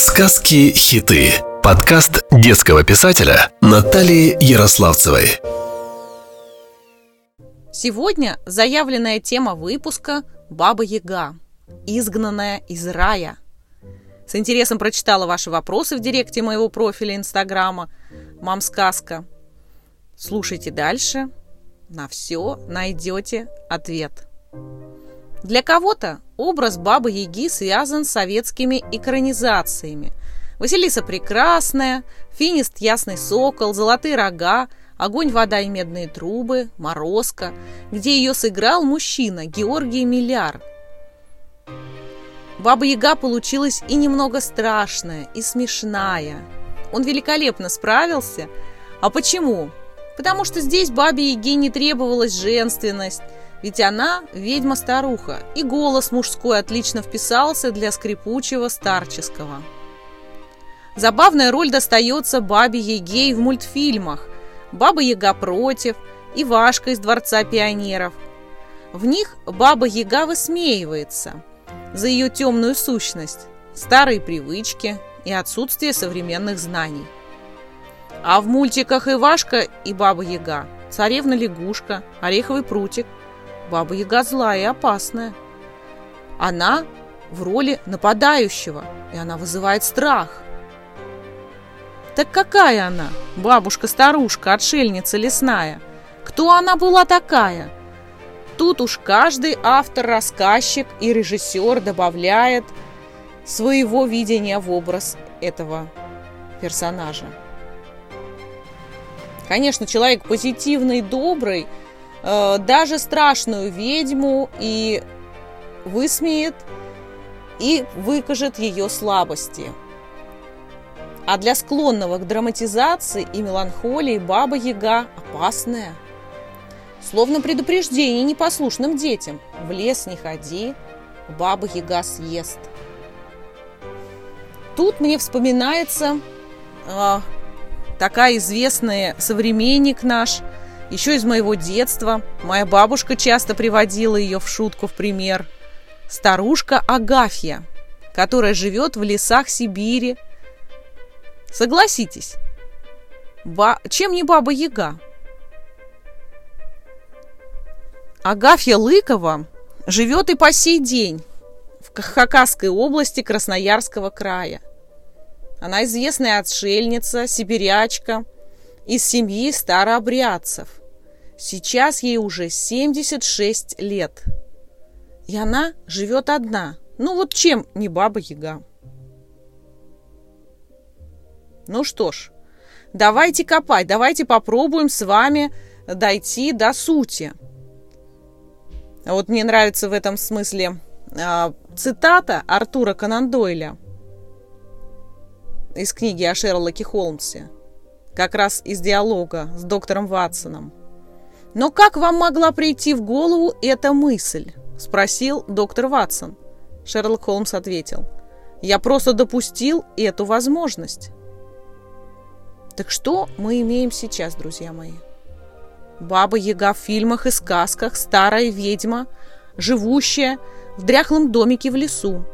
Сказки-хиты. Подкаст детского писателя Натальи Ярославцевой. Сегодня заявленная тема выпуска «Баба Яга. Изгнанная из рая». С интересом прочитала ваши вопросы в директе моего профиля Инстаграма «Мам Сказка». Слушайте дальше. На все найдете ответ. Для кого-то образ Бабы Яги связан с советскими экранизациями. Василиса Прекрасная, Финист Ясный Сокол, Золотые Рога, Огонь, вода и медные трубы, Морозко, где ее сыграл мужчина Георгий Милляр. Баба Яга получилась и немного страшная, и смешная. Он великолепно справился. А почему? Потому что здесь бабе Яге не требовалась женственность, ведь она ведьма-старуха, и голос мужской отлично вписался для скрипучего старческого. Забавная роль достается бабе Яге в мультфильмах «Баба Яга против», «Ивашка из Дворца пионеров». В них баба Яга высмеивается за ее темную сущность, старые привычки и отсутствие современных знаний. А в мультиках Ивашка и Баба Яга, Царевна лягушка, Ореховый прутик Баба Яга злая и опасная. Она в роли нападающего, и она вызывает страх. Так какая она, бабушка-старушка, отшельница лесная? Кто она была такая? Тут уж каждый автор-рассказчик и режиссер добавляет своего видения в образ этого персонажа. Конечно, человек позитивный, добрый – Э, даже страшную ведьму и высмеет и выкажет ее слабости. А для склонного к драматизации и меланхолии Баба Яга опасная. Словно предупреждение непослушным детям. В лес не ходи, Баба Яга съест. Тут мне вспоминается э, такая известная современник наш – еще из моего детства моя бабушка часто приводила ее в шутку в пример. Старушка Агафья, которая живет в лесах Сибири. Согласитесь, ба... чем не баба Яга? Агафья Лыкова живет и по сей день в Хакасской области Красноярского края. Она известная отшельница, сибирячка – из семьи старообрядцев. Сейчас ей уже 76 лет. И она живет одна. Ну вот чем не баба-яга? Ну что ж, давайте копать, давайте попробуем с вами дойти до сути. Вот мне нравится в этом смысле э, цитата Артура Конан Дойля из книги о Шерлоке Холмсе как раз из диалога с доктором Ватсоном. «Но как вам могла прийти в голову эта мысль?» – спросил доктор Ватсон. Шерлок Холмс ответил. «Я просто допустил эту возможность». Так что мы имеем сейчас, друзья мои? Баба-яга в фильмах и сказках, старая ведьма, живущая в дряхлом домике в лесу.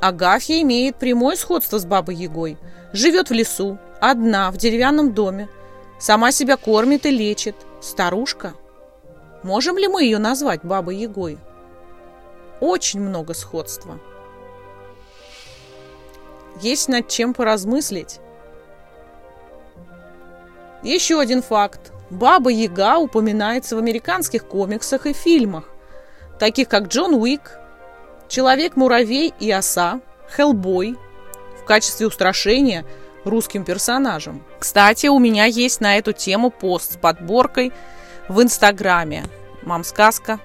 Агафья имеет прямое сходство с Бабой-ягой. Живет в лесу, Одна, в деревянном доме. Сама себя кормит и лечит. Старушка. Можем ли мы ее назвать Бабой Ягой? Очень много сходства. Есть над чем поразмыслить. Еще один факт. Баба Яга упоминается в американских комиксах и фильмах, таких как Джон Уик, Человек-муравей и оса, Хеллбой. В качестве устрашения – русским персонажем. Кстати, у меня есть на эту тему пост с подборкой в Инстаграме. Мам сказка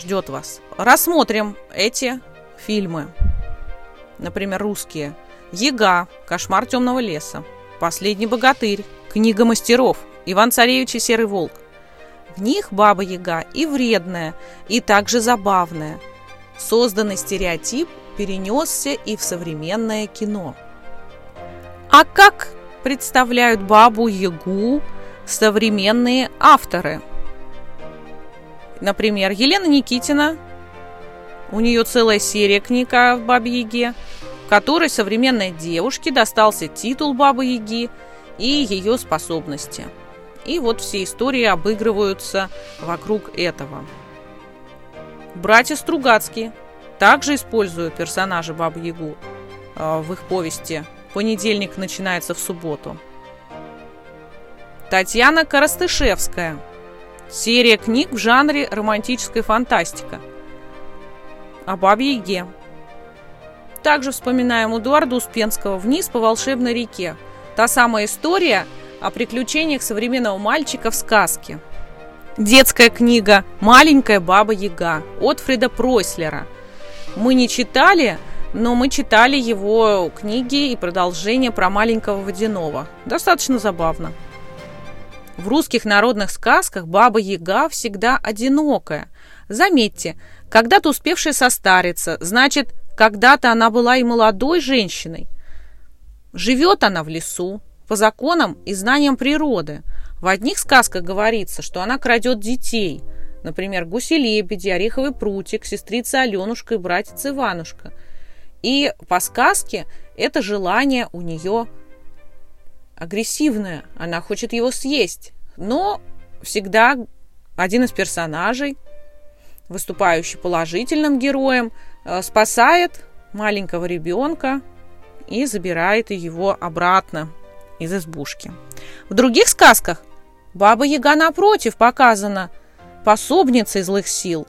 ждет вас. Рассмотрим эти фильмы. Например, русские. Ега, Кошмар темного леса, Последний богатырь, Книга мастеров, Иван Царевич и Серый волк. В них Баба Яга и вредная, и также забавная. Созданный стереотип перенесся и в современное кино – а как представляют Бабу-Ягу современные авторы? Например, Елена Никитина, у нее целая серия книг о Бабе-Яге, которой современной девушке достался титул Бабы-Яги и ее способности. И вот все истории обыгрываются вокруг этого. Братья Стругацкие также используют персонажа Бабы-Ягу э, в их повести «Понедельник начинается в субботу». Татьяна Коростышевская. Серия книг в жанре романтическая фантастика. О Бабе Яге. Также вспоминаем Эдуарда Успенского «Вниз по волшебной реке». Та самая история о приключениях современного мальчика в сказке. Детская книга «Маленькая баба Яга» от Фрида Пройслера. Мы не читали, но мы читали его книги и продолжение про маленького водяного. Достаточно забавно. В русских народных сказках баба Яга всегда одинокая. Заметьте, когда-то успевшая состариться, значит, когда-то она была и молодой женщиной. Живет она в лесу, по законам и знаниям природы. В одних сказках говорится, что она крадет детей, например, гуси-лебеди, ореховый прутик, сестрица Аленушка и братец Иванушка. И по сказке это желание у нее агрессивная, она хочет его съесть. Но всегда один из персонажей, выступающий положительным героем, э, спасает маленького ребенка и забирает его обратно из избушки. В других сказках Баба Яга, напротив, показана пособницей злых сил.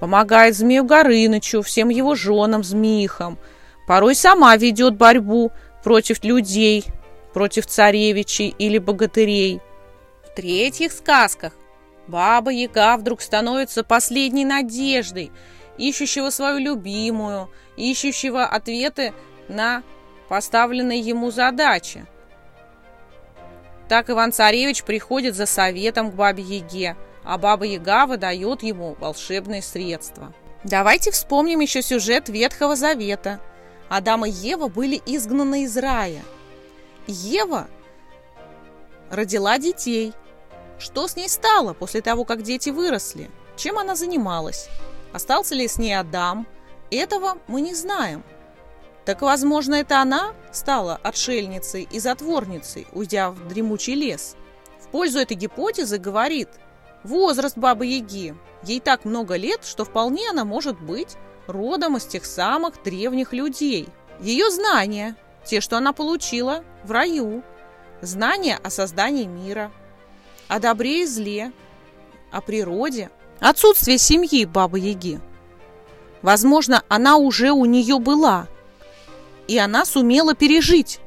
Помогает змею Горынычу, всем его женам, змеихам. Порой сама ведет борьбу против людей, против царевичей или богатырей. В третьих сказках Баба Яга вдруг становится последней надеждой, ищущего свою любимую, ищущего ответы на поставленные ему задачи. Так Иван-Царевич приходит за советом к Бабе Яге, а Баба Яга выдает ему волшебные средства. Давайте вспомним еще сюжет Ветхого Завета. Адам и Ева были изгнаны из рая – Ева родила детей. Что с ней стало после того, как дети выросли? Чем она занималась? Остался ли с ней Адам? Этого мы не знаем. Так, возможно, это она стала отшельницей и затворницей, уйдя в дремучий лес. В пользу этой гипотезы говорит возраст Бабы Яги. Ей так много лет, что вполне она может быть родом из тех самых древних людей. Ее знания, те, что она получила в раю. Знания о создании мира, о добре и зле, о природе, отсутствие семьи Бабы-Яги. Возможно, она уже у нее была, и она сумела пережить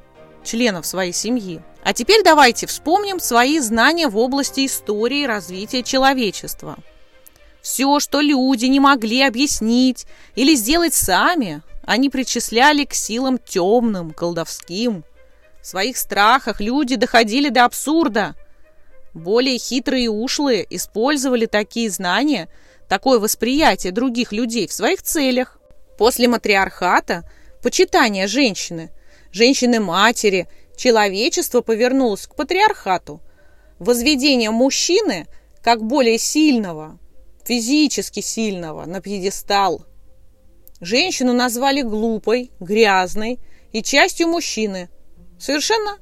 членов своей семьи. А теперь давайте вспомним свои знания в области истории развития человечества. Все, что люди не могли объяснить или сделать сами, они причисляли к силам темным, колдовским. В своих страхах люди доходили до абсурда. Более хитрые и ушлые использовали такие знания, такое восприятие других людей в своих целях. После матриархата, почитания женщины, женщины-матери, человечество повернулось к патриархату. Возведение мужчины как более сильного, физически сильного, на пьедестал – Женщину назвали глупой, грязной и частью мужчины. Совершенно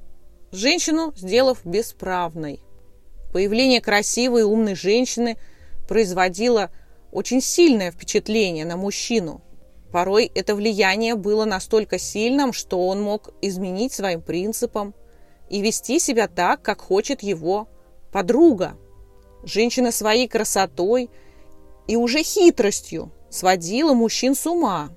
женщину сделав бесправной. Появление красивой и умной женщины производило очень сильное впечатление на мужчину. Порой это влияние было настолько сильным, что он мог изменить своим принципам и вести себя так, как хочет его подруга. Женщина своей красотой и уже хитростью сводила мужчин с ума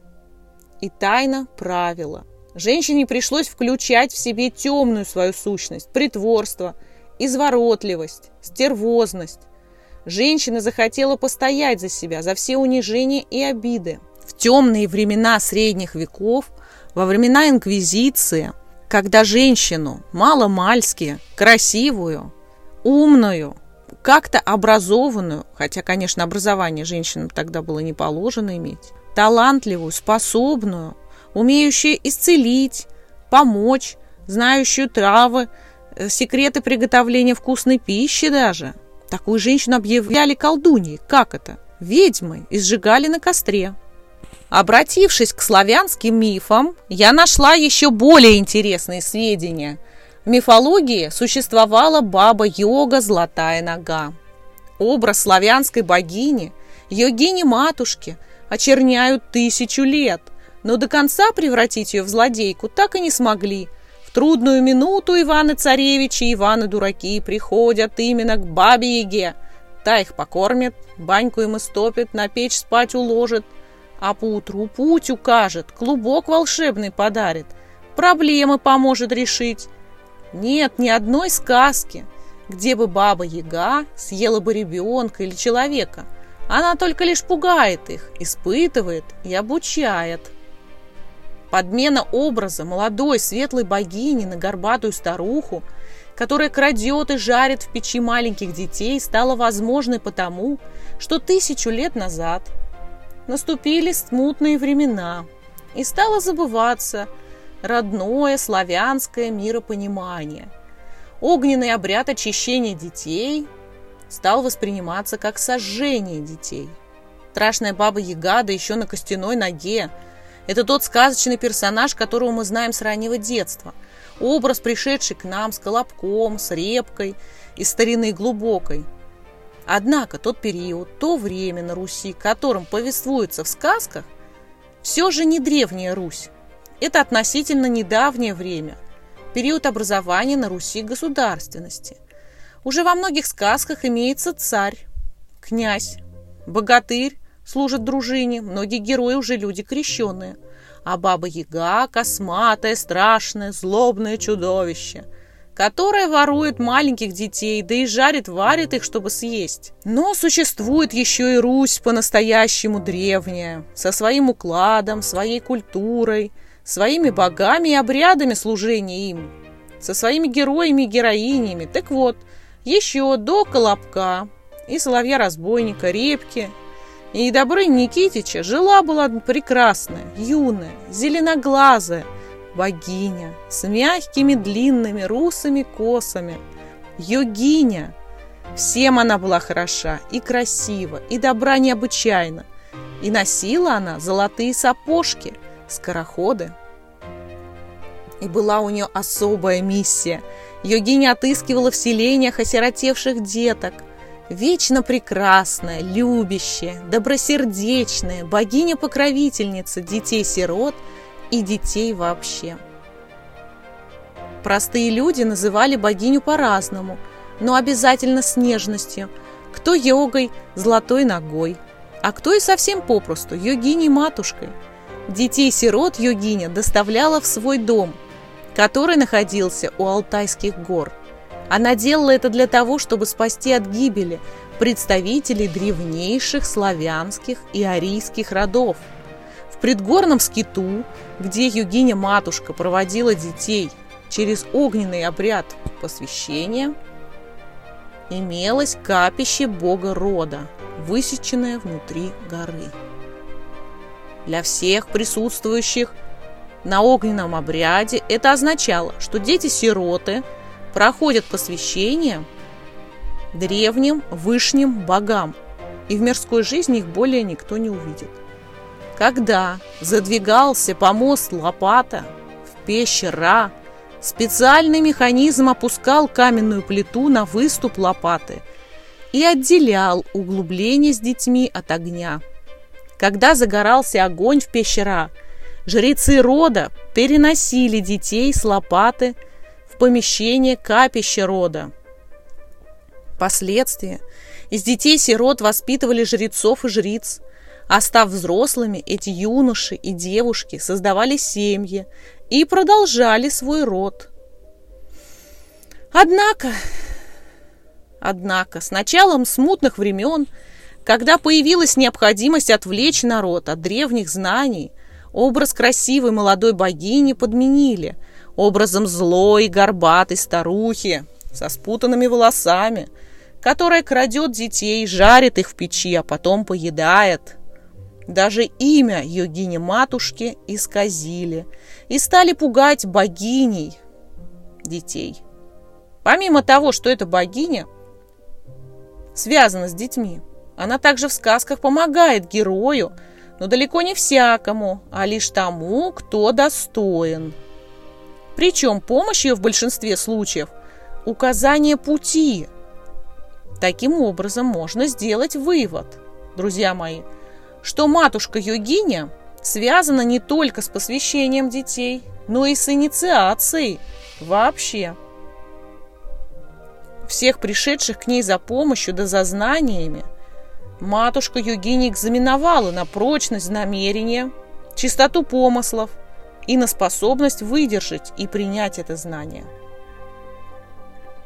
и тайно правила. Женщине пришлось включать в себе темную свою сущность, притворство, изворотливость, стервозность. Женщина захотела постоять за себя, за все унижения и обиды. В темные времена средних веков, во времена Инквизиции, когда женщину мало-мальски, красивую, умную, как-то образованную, хотя, конечно, образование женщинам тогда было не положено иметь, талантливую, способную, умеющую исцелить, помочь, знающую травы, э, секреты приготовления вкусной пищи даже. Такую женщину объявляли колдуньей. Как это? Ведьмой и сжигали на костре. Обратившись к славянским мифам, я нашла еще более интересные сведения. В мифологии существовала баба-йога «Золотая нога». Образ славянской богини, йогини-матушки, очерняют тысячу лет, но до конца превратить ее в злодейку так и не смогли. В трудную минуту Иваны-царевичи и Иваны-дураки приходят именно к бабе-яге. Та их покормит, баньку им истопит, на печь спать уложит – а поутру путь укажет, клубок волшебный подарит, проблемы поможет решить. Нет ни одной сказки, где бы баба-яга съела бы ребенка или человека. Она только лишь пугает их, испытывает и обучает. Подмена образа молодой светлой богини на горбатую старуху, которая крадет и жарит в печи маленьких детей, стала возможной потому, что тысячу лет назад – наступили смутные времена, и стало забываться родное славянское миропонимание. Огненный обряд очищения детей стал восприниматься как сожжение детей. Страшная баба Ягада еще на костяной ноге. Это тот сказочный персонаж, которого мы знаем с раннего детства. Образ, пришедший к нам с колобком, с репкой, из старины глубокой – Однако тот период, то время на Руси, которым повествуется в сказках, все же не древняя Русь. Это относительно недавнее время, период образования на Руси государственности. Уже во многих сказках имеется царь, князь, богатырь, служит дружине, многие герои уже люди крещенные, а баба-яга – косматое, страшное, злобное чудовище – которая ворует маленьких детей, да и жарит, варит их, чтобы съесть. Но существует еще и Русь по-настоящему древняя, со своим укладом, своей культурой, своими богами и обрядами служения им, со своими героями и героинями. Так вот, еще до Колобка и Соловья-разбойника, Репки и Добрыни Никитича жила-была прекрасная, юная, зеленоглазая, богиня с мягкими длинными русыми косами, йогиня. Всем она была хороша и красива, и добра необычайно. И носила она золотые сапожки, скороходы. И была у нее особая миссия. Йогиня отыскивала в селениях осиротевших деток, Вечно прекрасная, любящая, добросердечная, богиня-покровительница детей-сирот – и детей вообще. Простые люди называли богиню по-разному, но обязательно с нежностью. Кто йогой, золотой ногой, а кто и совсем попросту, йогиней-матушкой. Детей-сирот йогиня доставляла в свой дом, который находился у Алтайских гор. Она делала это для того, чтобы спасти от гибели представителей древнейших славянских и арийских родов – предгорном скиту, где Югиня-матушка проводила детей через огненный обряд посвящения, имелось капище бога рода, высеченное внутри горы. Для всех присутствующих на огненном обряде это означало, что дети-сироты проходят посвящение древним вышним богам, и в мирской жизни их более никто не увидит. Когда задвигался помост лопата в пещера, специальный механизм опускал каменную плиту на выступ лопаты и отделял углубление с детьми от огня. Когда загорался огонь в пещера, жрецы рода переносили детей с лопаты в помещение капища рода. Впоследствии из детей-сирот воспитывали жрецов и жриц, а став взрослыми, эти юноши и девушки создавали семьи и продолжали свой род. Однако, однако, с началом смутных времен, когда появилась необходимость отвлечь народ от древних знаний, образ красивой молодой богини подменили образом злой, горбатой старухи со спутанными волосами, которая крадет детей, жарит их в печи, а потом поедает – даже имя йогини-матушки исказили и стали пугать богиней детей. Помимо того, что эта богиня связана с детьми, она также в сказках помогает герою но далеко не всякому, а лишь тому, кто достоин. Причем помощь ее в большинстве случаев – указание пути. Таким образом можно сделать вывод, друзья мои, что матушка Йогиня связана не только с посвящением детей, но и с инициацией вообще. Всех пришедших к ней за помощью да за знаниями матушка Йогиня экзаменовала на прочность намерения, чистоту помыслов и на способность выдержать и принять это знание.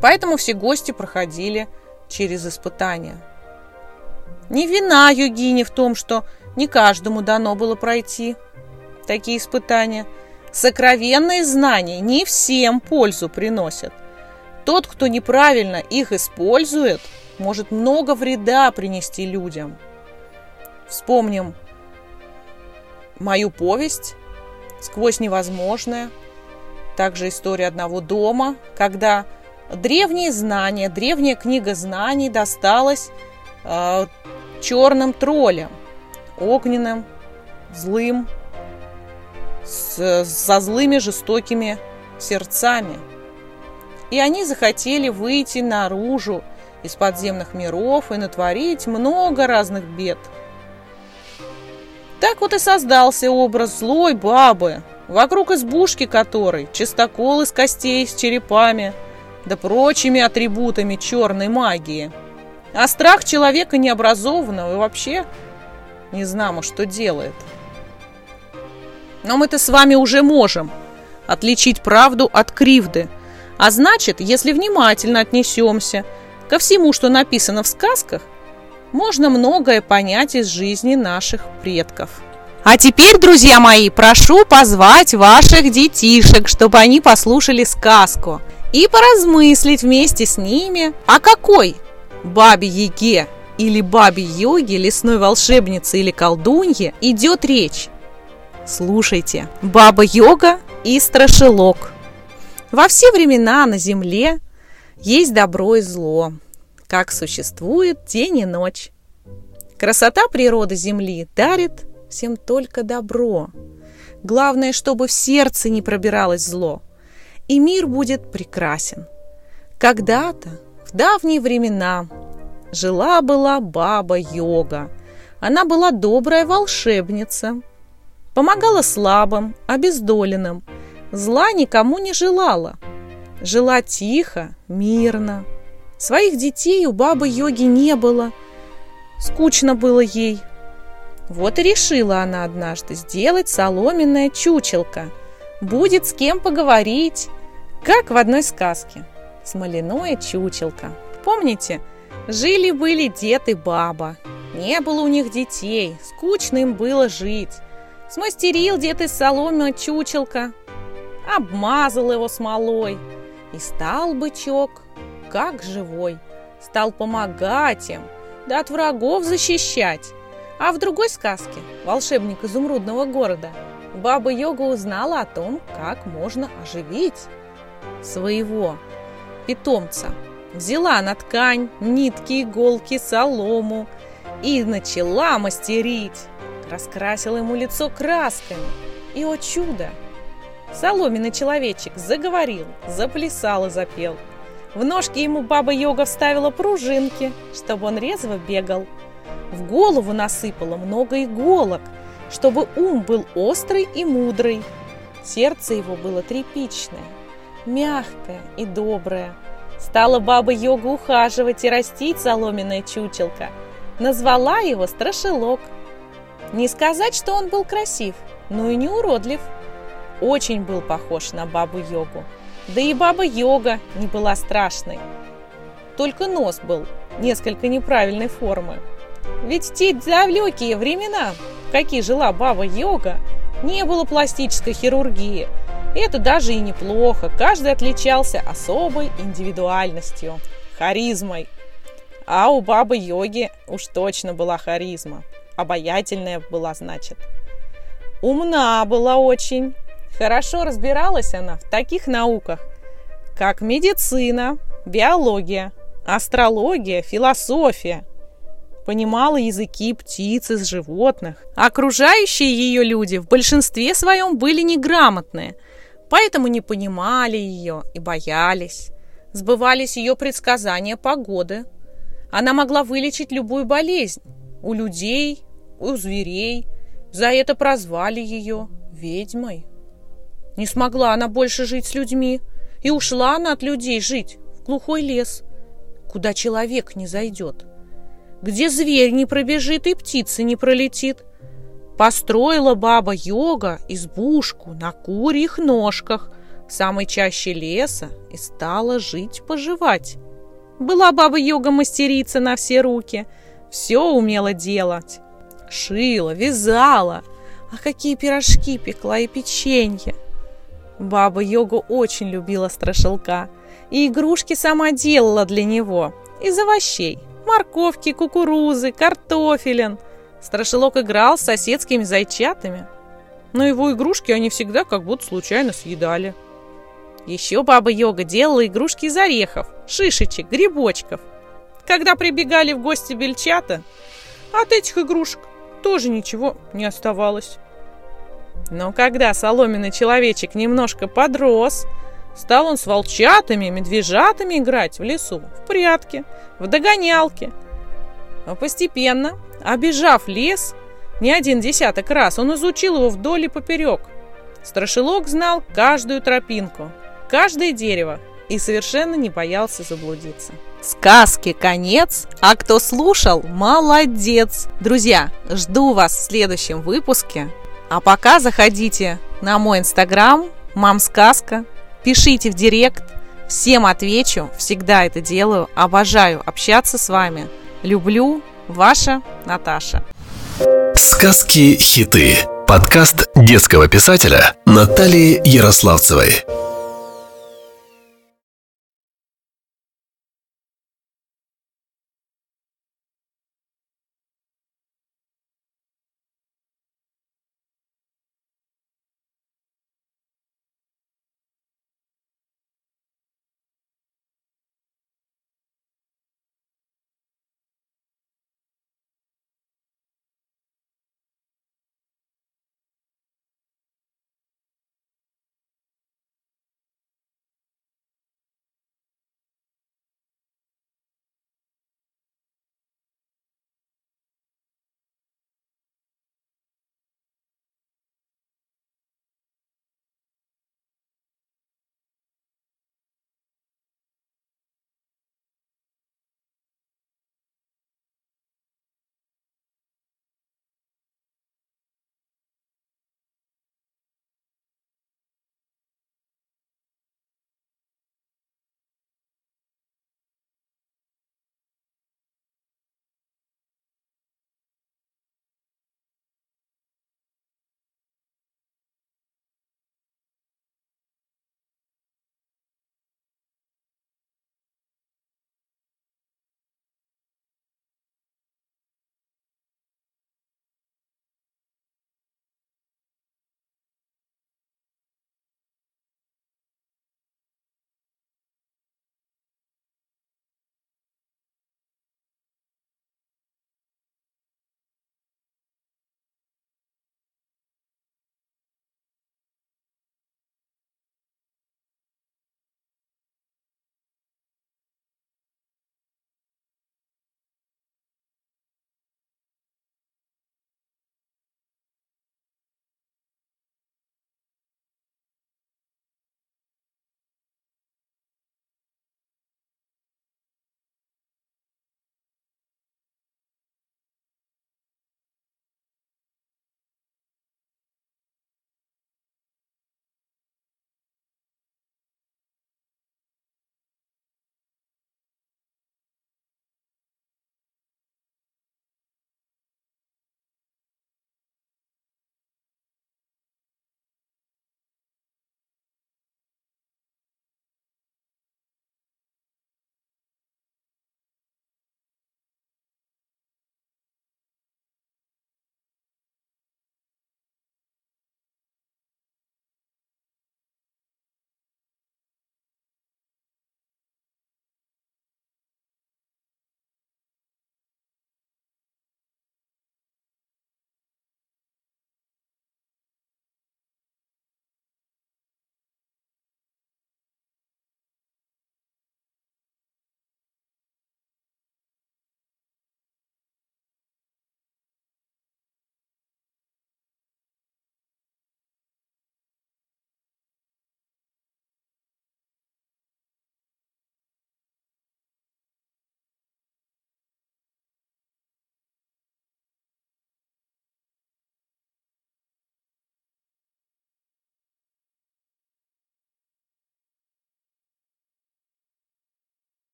Поэтому все гости проходили через испытания. Не вина Йогини в том, что не каждому дано было пройти такие испытания. Сокровенные знания не всем пользу приносят. Тот, кто неправильно их использует, может много вреда принести людям. Вспомним мою повесть «Сквозь невозможное», также история одного дома, когда древние знания, древняя книга знаний досталась э, черным троллям, огненным, злым, с, со злыми жестокими сердцами. И они захотели выйти наружу из подземных миров и натворить много разных бед. Так вот и создался образ злой бабы, вокруг избушки которой чистокол из костей с черепами, да прочими атрибутами черной магии. А страх человека необразованного и вообще не знамо, что делает. Но мы-то с вами уже можем отличить правду от кривды. А значит, если внимательно отнесемся ко всему, что написано в сказках, можно многое понять из жизни наших предков. А теперь, друзья мои, прошу позвать ваших детишек, чтобы они послушали сказку и поразмыслить вместе с ними, о какой бабе Яге или бабе Йоге, лесной волшебнице или колдунье идет речь. Слушайте, Баба Йога и Страшилок. Во все времена на земле есть добро и зло, как существует день и ночь. Красота природы Земли дарит всем только добро. Главное, чтобы в сердце не пробиралось зло, и мир будет прекрасен. Когда-то, давние времена, жила-была баба Йога. Она была добрая волшебница – Помогала слабым, обездоленным. Зла никому не желала. Жила тихо, мирно. Своих детей у бабы йоги не было. Скучно было ей. Вот и решила она однажды сделать соломенное чучелко. Будет с кем поговорить, как в одной сказке. Смоляное чучелко. Помните, жили-были дед и баба. Не было у них детей, скучно им было жить. Смастерил дед из соломы чучелка, обмазал его смолой, и стал бычок, как живой, стал помогать им, да от врагов защищать. А в другой сказке «Волшебник изумрудного города» Баба Йога узнала о том, как можно оживить своего питомца. Взяла на ткань нитки, иголки, солому и начала мастерить раскрасил ему лицо красками. И, о чудо! Соломенный человечек заговорил, заплясал и запел. В ножки ему баба-йога вставила пружинки, чтобы он резво бегал. В голову насыпала много иголок, чтобы ум был острый и мудрый. Сердце его было тряпичное, мягкое и доброе. Стала баба-йога ухаживать и растить соломенное чучелко. Назвала его Страшилок – не сказать, что он был красив, но и не уродлив. Очень был похож на бабу-йогу. Да и баба-йога не была страшной. Только нос был несколько неправильной формы. Ведь в те далекие времена, в какие жила баба-йога, не было пластической хирургии. И это даже и неплохо. Каждый отличался особой индивидуальностью, харизмой. А у бабы-йоги уж точно была харизма обаятельная была, значит. Умна была очень. Хорошо разбиралась она в таких науках, как медицина, биология, астрология, философия. понимала языки птиц и животных. Окружающие ее люди в большинстве своем были неграмотные, поэтому не понимали ее и боялись. Сбывались ее предсказания погоды. Она могла вылечить любую болезнь. У людей, у зверей. За это прозвали ее ведьмой. Не смогла она больше жить с людьми. И ушла она от людей жить в глухой лес, куда человек не зайдет где зверь не пробежит и птица не пролетит. Построила баба йога избушку на курьих ножках самой чаще леса и стала жить-поживать. Была баба йога мастерица на все руки, все умела делать. Шила, вязала, а какие пирожки пекла и печенье. Баба йога очень любила страшилка и игрушки сама делала для него из овощей – Морковки, кукурузы, картофелин. Страшилок играл с соседскими зайчатами. Но его игрушки они всегда как будто случайно съедали. Еще баба Йога делала игрушки из орехов, шишечек, грибочков. Когда прибегали в гости бельчата, от этих игрушек тоже ничего не оставалось. Но когда соломенный человечек немножко подрос, Стал он с волчатами, медвежатами играть в лесу, в прятки, в догонялки. А постепенно, обижав лес, не один десяток раз, он изучил его вдоль и поперек. Страшилок знал каждую тропинку, каждое дерево и совершенно не боялся заблудиться. Сказки конец, а кто слушал, молодец! Друзья, жду вас в следующем выпуске. А пока заходите на мой инстаграм «Мам сказка», Пишите в директ, всем отвечу, всегда это делаю, обожаю общаться с вами. Люблю, ваша Наташа. Сказки-хиты. Подкаст детского писателя Натальи Ярославцевой.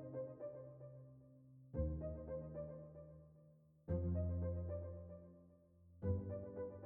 thank you